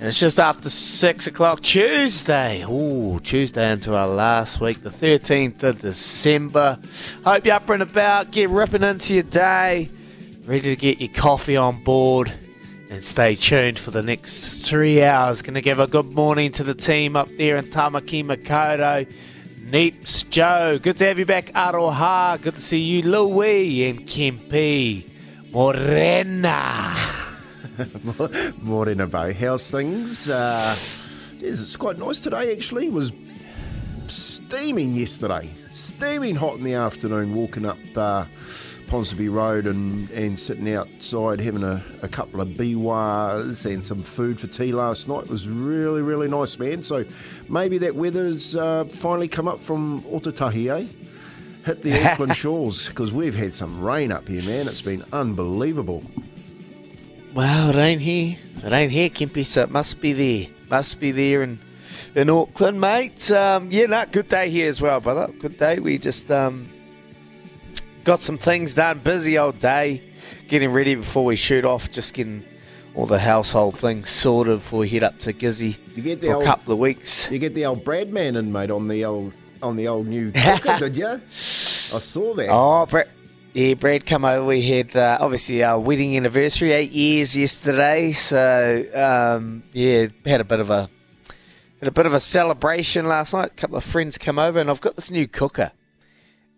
And it's just after six o'clock Tuesday. Ooh, Tuesday into our last week, the 13th of December. Hope you're up and about, get ripping into your day, ready to get your coffee on board, and stay tuned for the next three hours. Going to give a good morning to the team up there in Tamaki Makaurau. Neeps Joe, good to have you back, Aroha. Good to see you, Louis and Kempi. Morena. Morning, Bo. How's things? Uh, geez, it's quite nice today, actually. It was steaming yesterday. Steaming hot in the afternoon, walking up uh, Ponsonby Road and, and sitting outside having a, a couple of biwas and some food for tea last night. It was really, really nice, man. So maybe that weather's uh, finally come up from Otautahi, eh? Hit the Auckland shores because we've had some rain up here, man. It's been unbelievable. Well, it ain't here. It ain't here, Kimpy, so it must be there. Must be there in, in Auckland, mate. Um, yeah, no, good day here as well, brother. Good day. We just um, got some things done. Busy old day. Getting ready before we shoot off. Just getting all the household things sorted before we head up to Gizzy You get the for a couple of weeks. You get the old Bradman in, mate, on the old on the old new cooker, did you? I saw that. Oh, Brad. Yeah, Brad come over. We had uh, obviously our wedding anniversary, eight years yesterday. So um, yeah, had a bit of a had a bit of a celebration last night. A couple of friends come over, and I've got this new cooker,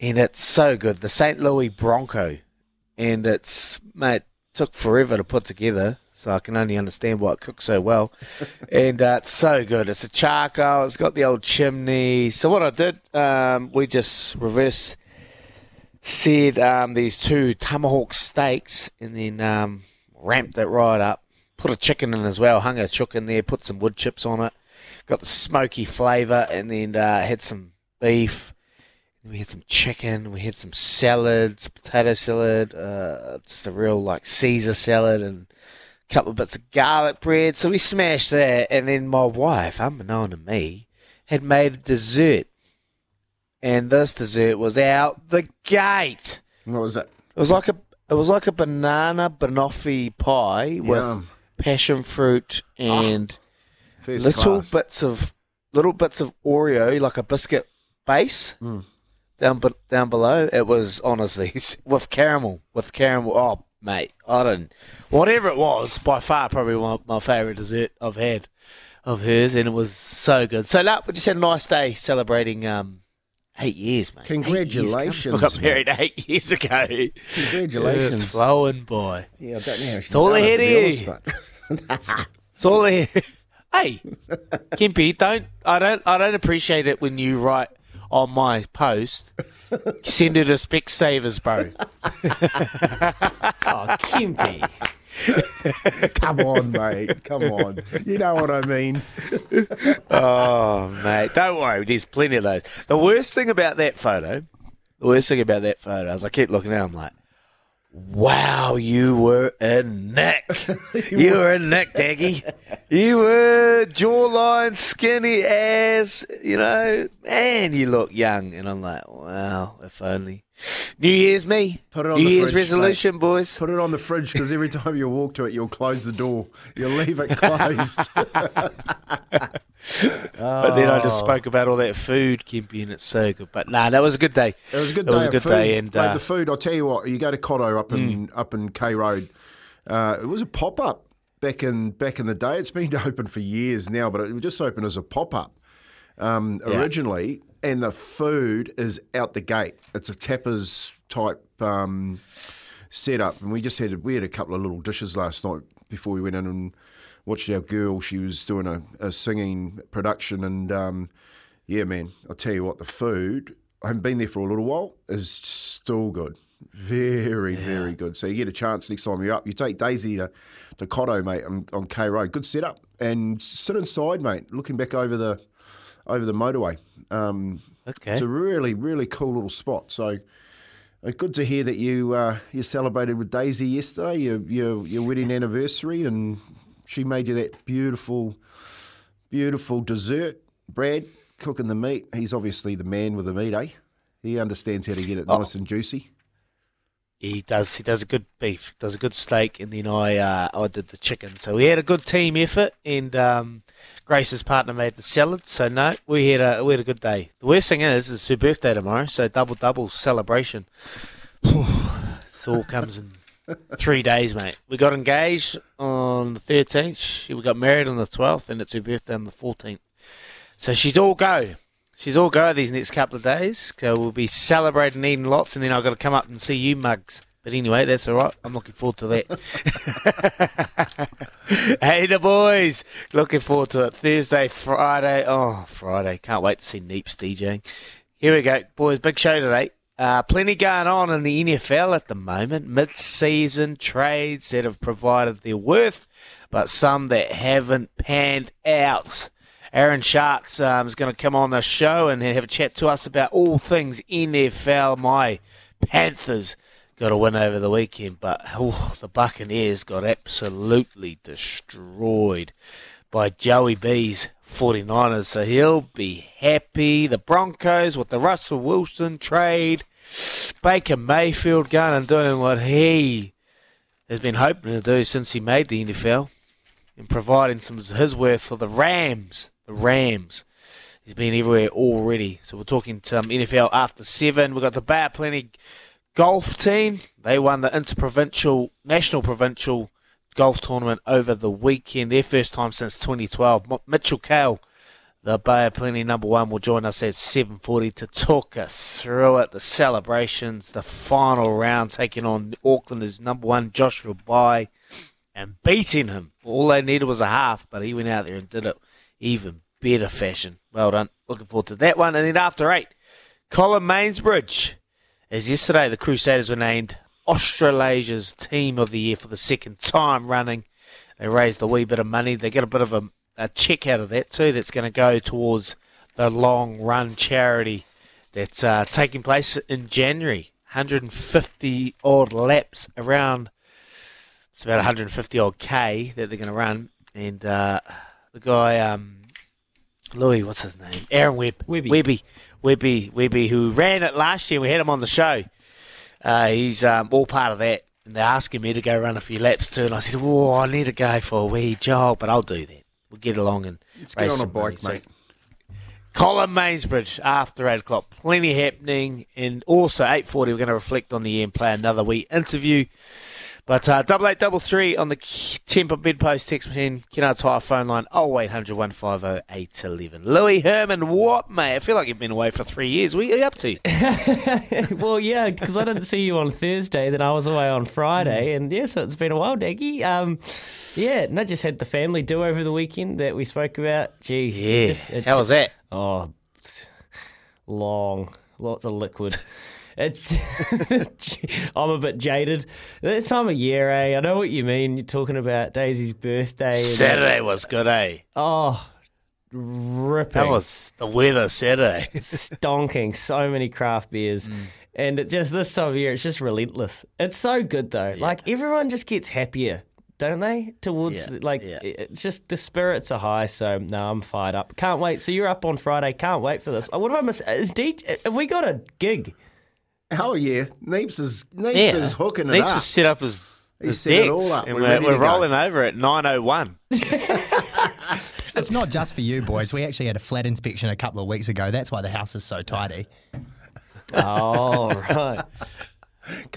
and it's so good. The St. Louis Bronco, and it's mate took forever to put together. So I can only understand why it cooks so well, and uh, it's so good. It's a charcoal. It's got the old chimney. So what I did, um, we just reverse seared um, these two tomahawk steaks and then um, ramped it right up. Put a chicken in as well, hung a chook in there, put some wood chips on it. Got the smoky flavour and then uh, had some beef. We had some chicken. We had some salads, potato salad, uh, just a real like Caesar salad and a couple of bits of garlic bread. So we smashed that. And then my wife, unbeknown to me, had made a dessert and this dessert was out the gate. What was it? It was like a it was like a banana banoffee pie with Yum. passion fruit and First little class. bits of little bits of Oreo, like a biscuit base, Hmm. down be- down below. It was honestly with caramel, with caramel. Oh, mate, I don't. Whatever it was, by far probably my, my favourite dessert I've had of hers, and it was so good. So that we just had a nice day celebrating um eight years, mate. Congratulations, I got married eight years ago. Congratulations. It's flowing by. Yeah, I don't know she's all ahead of you. It's all there. hey, Kimpy, don't I don't I don't appreciate it when you write on my post. Send it to Specsavers, bro. Oh, Kimpy. come on, mate. Come on. You know what I mean. Oh, mate, don't worry. There's plenty of those. The worst thing about that photo, the worst thing about that photo is I keep looking at. it, I'm like, wow, you were a neck. you were a neck, Daggy. You were jawline, skinny ass. You know, and you look young. And I'm like, wow, if only. New Year's me. Put it on New Year's fridge, resolution, boys. Put it on the fridge because every time you walk to it, you'll close the door. You'll leave it closed. But then I just spoke about all that food, Kimpy, and it's so good. But nah, that was a good day. It was a good It day. was a good food. day, and Mate, uh, the food. I'll tell you what. You go to Cotto up in up in K Road. Uh, it was a pop up back in back in the day. It's been open for years now, but it was just opened as a pop up um, originally, and the food is out the gate. It's a tappers type um, setup, and we just had we had a couple of little dishes last night before we went in and watched our girl. She was doing a, a singing production, and um, yeah, man, I'll tell you what, the food. I haven't been there for a little while. Is still good, very very good. So you get a chance next time you're up. You take Daisy to, to Cotto, mate, on, on K Road. Good setup, and sit inside, mate, looking back over the over the motorway. Um, Okay. It's a really really cool little spot. So. uh, Good to hear that you uh, you celebrated with Daisy yesterday, your, your your wedding anniversary, and she made you that beautiful, beautiful dessert. Brad cooking the meat. He's obviously the man with the meat, eh? He understands how to get it nice and juicy. He does. He does a good beef, does a good steak, and then I uh, I did the chicken. So we had a good team effort, and um, Grace's partner made the salad. So no, we had a we had a good day. The worst thing is, it's her birthday tomorrow, so double double celebration. it all comes in three days, mate. We got engaged on the thirteenth. We got married on the twelfth, and it's her birthday on the fourteenth. So she's all go. She's all go these next couple of days. So we'll be celebrating, eating lots, and then I've got to come up and see you mugs. But anyway, that's all right. I'm looking forward to that. hey, the boys. Looking forward to it. Thursday, Friday. Oh, Friday. Can't wait to see Neeps DJing. Here we go, boys. Big show today. Uh, plenty going on in the NFL at the moment. Mid-season trades that have provided their worth, but some that haven't panned out. Aaron Sharks um, is going to come on the show and have a chat to us about all things NFL. My Panthers got a win over the weekend, but oh, the Buccaneers got absolutely destroyed by Joey B's 49ers, so he'll be happy. The Broncos with the Russell Wilson trade. Baker Mayfield going and doing what he has been hoping to do since he made the NFL and providing some his worth for the Rams. The Rams. He's been everywhere already. So we're talking some um, NFL after seven. We've got the Bay Plenty golf team. They won the interprovincial, national provincial golf tournament over the weekend. Their first time since 2012. M- Mitchell Kale, the Bay of Plenty number one, will join us at 7.40 to talk us through it. The celebrations, the final round, taking on Auckland's number one, Joshua Bay, and beating him. All they needed was a half, but he went out there and did it even better fashion. Well done. Looking forward to that one. And then after eight, Colin Mansbridge. As yesterday, the Crusaders were named Australasia's Team of the Year for the second time running. They raised a wee bit of money. They get a bit of a, a check out of that too. That's going to go towards the long run charity that's uh, taking place in January. 150 odd laps around. It's about 150 odd k that they're going to run, and uh, the guy, um, Louis, what's his name? Aaron Webb, Webby. Webby, Webby, Webby, who ran it last year. We had him on the show. Uh, he's um, all part of that. And they're asking me to go run a few laps too. And I said, Oh, I need to go for a wee jog, but I'll do that. We'll get along and Let's get raise on a bike, mate. Colin Mansbridge after 8 o'clock. Plenty happening. And also 8.40, we're going to reflect on the year and play another wee interview. But uh, double eight double three on the Temper bedpost text machine, Kennard Tire phone line 0800 150 811. Louis Herman, what, mate? I feel like you've been away for three years. What are you up to? well, yeah, because I didn't see you on Thursday, then I was away on Friday, and yeah, so it's been a while, Daggy. Um, yeah, and I just had the family do over the weekend that we spoke about. Gee, Yeah. just, it How was that? Oh, long, lots of liquid. It's I'm a bit jaded. This time of year, eh? I know what you mean. You're talking about Daisy's birthday. Saturday was good, eh? Oh, ripping. That was the weather Saturday. stonking so many craft beers. And it just this time of year, it's just relentless. It's so good though. Like everyone just gets happier, don't they? Towards Yeah, like yeah. it's just the spirits are high. So no, I'm fired up. Can't wait. So you're up on Friday. Can't wait for this. What have I missed? Is D? Have we got a gig? Oh yeah, Neeps is Neeps Yeah. is hooking it Needs up. to set up his, He his set it all up. and We're we're, we're to go. rolling over at 9.01. It's not just for you, boys. We actually had a flat inspection a couple of weeks ago. That's why the house is so tidy. Oh right.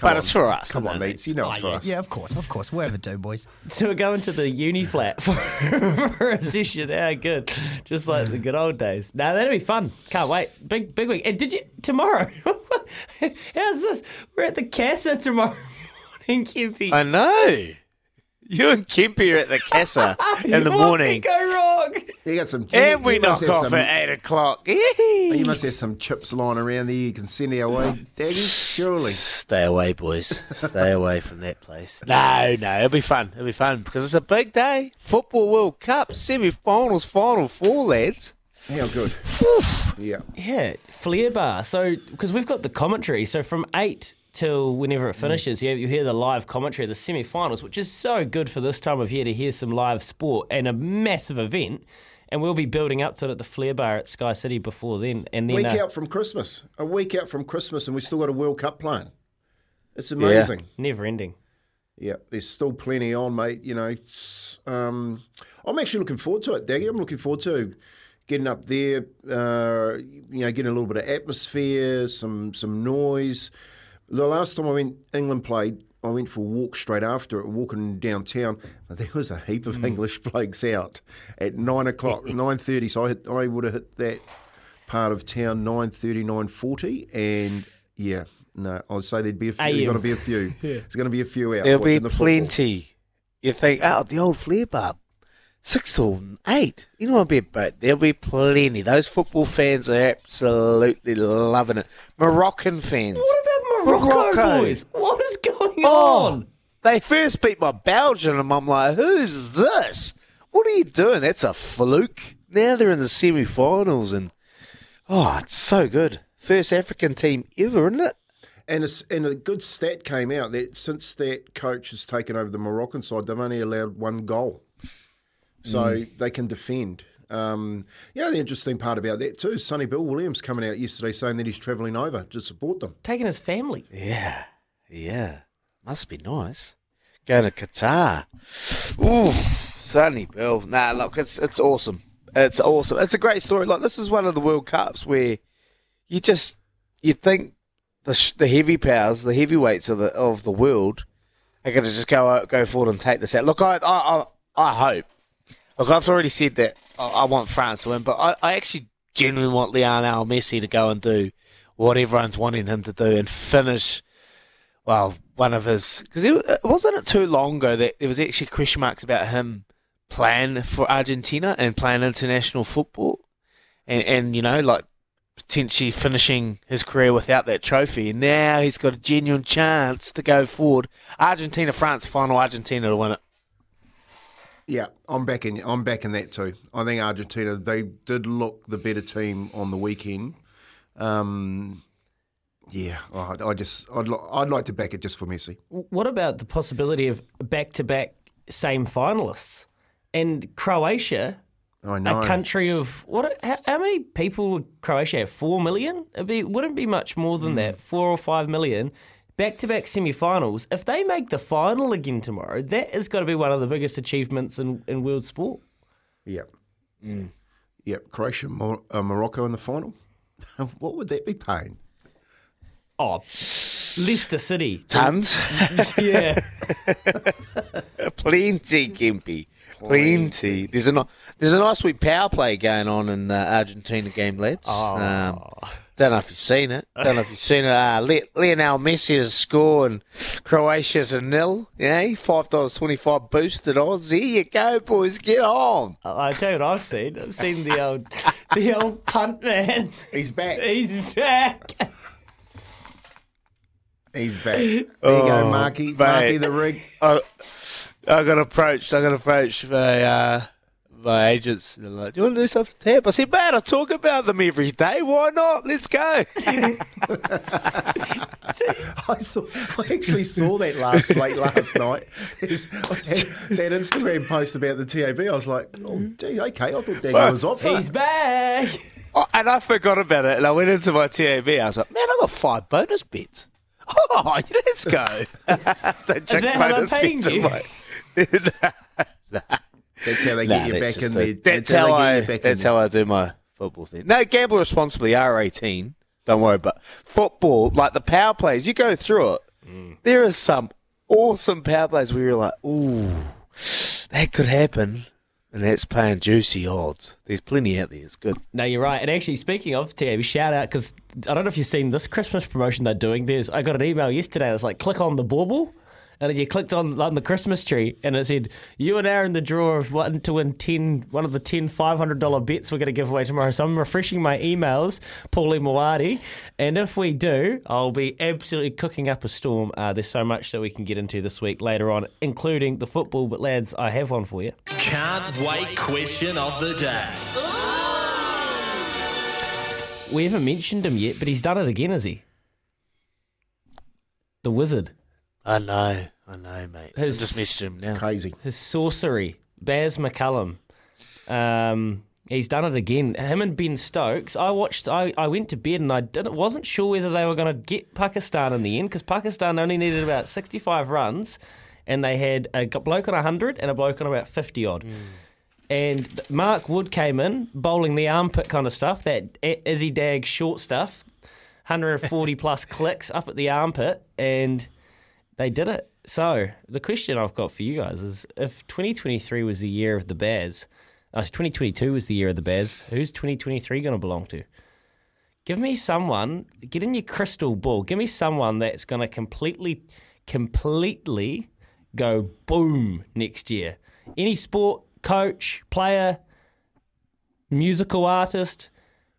but it's for us. Come on, isn't mates. You know Oh, it's for yeah, us. yeah, of course, of course. Whatever do, boys. So we're going to the uni flat for, for a session. How good. Just like the good old days. Now that'll be fun. Can't wait. Big big week. And did you tomorrow? How's this? We're at the Casa tomorrow morning, Kimpy. I know. You and Kempy are at the Casa in the morning. What morning. could go wrong? You got some. And we you must knock have off some- at 8 o'clock. Oh, you must have some chips lying around there you can send our way, Daddy, Surely. Stay away, boys. Stay away from that place. No, no, it'll be fun. It'll be fun because it's a big day. Football World Cup semi-finals, final four, lads. How good. yeah. Yeah, Flair Bar. So, because we've got the commentary, so from 8 till whenever it finishes, you, you hear the live commentary of the semi finals, which is so good for this time of year to hear some live sport and a massive event. And we'll be building up to it at the Flair Bar at Sky City before then. And then A Week uh, out from Christmas. A week out from Christmas, and we've still got a World Cup playing. It's amazing. never ending. Yeah, there's still plenty on, mate. You know, um, I'm actually looking forward to it, Daggy. I'm looking forward to getting up there. Uh, you know, getting a little bit of atmosphere, some some noise. The last time I went, England played. I went for a walk straight after it, walking downtown. There was a heap of English blokes out at nine o'clock, nine thirty. So I hit, I would have hit that part of town 9.30, 9.40 and yeah, no, I'd say there'd be a few. There's AM. got to be a few. yeah. There's going to be a few out. There'll be watching the football. plenty. You think, oh, the old Flair Bar, six or eight. You know, a bit, but there'll be plenty. Those football fans are absolutely loving it. Moroccan fans. What about Morocco, Morocco. boys? What is going Oh, on? they first beat my Belgian, and I'm like, who's this? What are you doing? That's a fluke. Now they're in the semi-finals, and oh, it's so good. First African team ever, isn't it? And, it's, and a good stat came out that since that coach has taken over the Moroccan side, they've only allowed one goal. So they can defend. Um, you know, the interesting part about that too is Sonny Bill Williams coming out yesterday saying that he's travelling over to support them. Taking his family. Yeah, yeah. Must be nice. Going to Qatar. Ooh, Sonny Bill. Nah, look, it's it's awesome. It's awesome. It's a great story. Like this is one of the World Cups where you just you think the sh- the heavy powers, the heavyweights of the of the world, are going to just go go forward and take this out. Look, I I I, I hope. Look, I've already said that I, want France to win, but I, I actually genuinely want Lionel Messi to go and do what everyone's wanting him to do and finish. Well, one of his because it wasn't it too long ago that there was actually question marks about him playing for Argentina and playing international football, and and you know like potentially finishing his career without that trophy. And now he's got a genuine chance to go forward. Argentina, France, final Argentina to win it. Yeah, I'm backing. I'm backing that too. I think Argentina they did look the better team on the weekend. Um, yeah, I, I just I'd li- I'd like to back it just for Messi. What about the possibility of back to back same finalists? And Croatia, I know. a country of what? How, how many people would Croatia have? Four million? It'd be, wouldn't be much more than that. Four or five million. Back to back semi finals. If they make the final again tomorrow, that has got to be one of the biggest achievements in, in world sport. Yep. Yep. Croatia, Mor- uh, Morocco in the final. what would that be paying? Oh, Leicester City. Tons, yeah. plenty, Kimpy. plenty. There's a there's a nice sweet power play going on in the Argentina game, lads. Um, don't know if you've seen it. Don't know if you've seen it. Uh, Le- Lionel Messi has scored and Croatia to nil. Yeah, five dollars twenty five boosted odds. There you go, boys. Get on. I tell you what I've seen. I've seen the old, the old punt man. He's back. He's back. He's back. There you go, Marky. Marky the rig. I, I got approached. I got approached by uh, by agents. They're like, "Do you want to do something to TAB?" I said, "Man, I talk about them every day. Why not? Let's go." I saw. I actually saw that last late last night. There's, that Instagram post about the TAB. I was like, oh, gee, okay. I thought Daniel was off. He's back. Oh, and I forgot about it. And I went into my TAB. I was like, man, I got five bonus bets. Oh, let's go. They chucked that how they're paying bets in you? My- That's how they Nah, get you back in a- there. That's, how how I. get you back in That's how I do my football thing. No, gamble responsibly. R eighteen. Don't worry. But football, like the power plays, you go through it. Mm. There are some awesome power plays where you're like, ooh, that could happen. And that's paying juicy odds. There's plenty out there. It's good. No, you're right. And actually, speaking of TAB, shout out because I don't know if you've seen this Christmas promotion they're doing. There's I got an email yesterday. It was like, click on the bauble. And you clicked on, on the Christmas tree, and it said, You and Aaron the draw of one to win 10, one of the 10 $500 bets we're going to give away tomorrow. So I'm refreshing my emails, Paulie Moati. And if we do, I'll be absolutely cooking up a storm. Uh, there's so much that we can get into this week later on, including the football. But lads, I have one for you. Can't wait question of the day. We haven't mentioned him yet, but he's done it again, has he? The Wizard. I know. I know, mate. I His- just missed him now. Crazy. His sorcery, Baz McCullum. Um, he's done it again. Him and Ben Stokes. I watched. I, I went to bed and I didn't wasn't sure whether they were going to get Pakistan in the end because Pakistan only needed about sixty five runs, and they had a g- bloke on hundred and a bloke on about fifty odd. And Mark Wood came in bowling the armpit kind of stuff, that I- Izzy Dag short stuff, 140 plus clicks up at the armpit, and they did it. So the question I've got for you guys is: If 2023 was the year of the Bears, uh, 2022 was the year of the Bears, who's 2023 going to belong to? Give me someone. Get in your crystal ball. Give me someone that's going to completely, completely go boom next year. Any sport, coach, player, musical artist.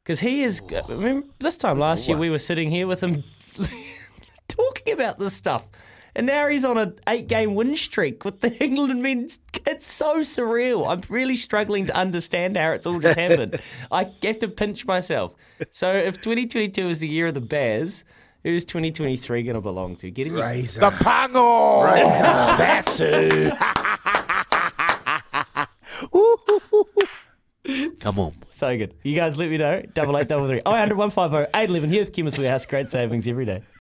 Because he is. Remember, this time last year we were sitting here with him talking about this stuff. And now he's on an eight game win streak with the England men. It's so surreal. I'm really struggling to understand how it's all just happened. I have to pinch myself. So if 2022 is the year of the Bears, who's 2023 going to belong to? Get in your Razor. The Pango! That's who. Come on. So good. You guys let me know. Double eight, double three. Oh, 800 150 811 here with Chemist Warehouse. Great savings every day.